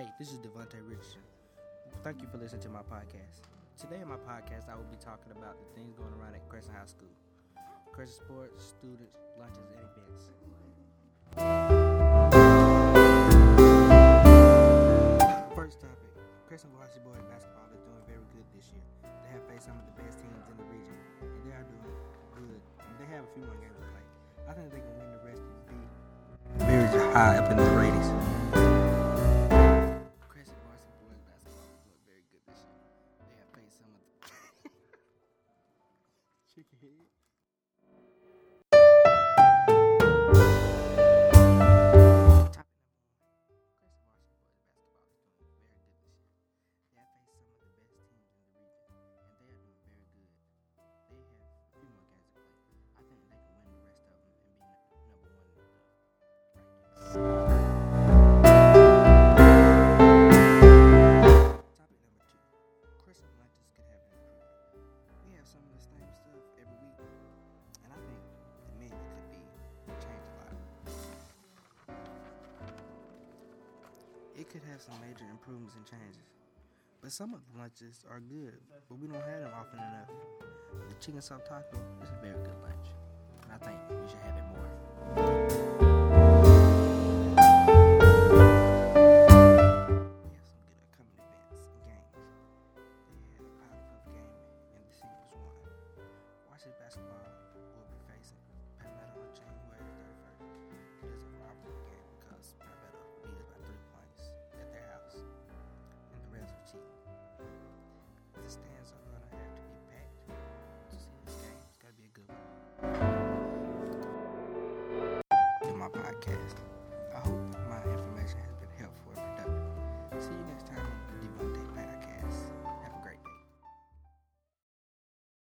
Hey, this is Devontae Richardson. Thank you for listening to my podcast. Today in my podcast, I will be talking about the things going around at Crescent High School. Crescent sports, students, lunches, and events. First topic. Crescent Boys basketball is doing very good this year. They have faced some of the best teams in the region, and they are doing good. And they have a few more games to play. I think they can win the rest and be very high up in the ratings. Some of the best could have some major improvements and changes. But some of the lunches are good, but we don't have them often enough. The chicken salt taco is a very good lunch, and I think we should have it more. We have some good upcoming events games. They had a Powder Puff game, and the city was won. Washington basketball Stands are gonna have to be packed to see this game. It's gotta be a good one. In my podcast,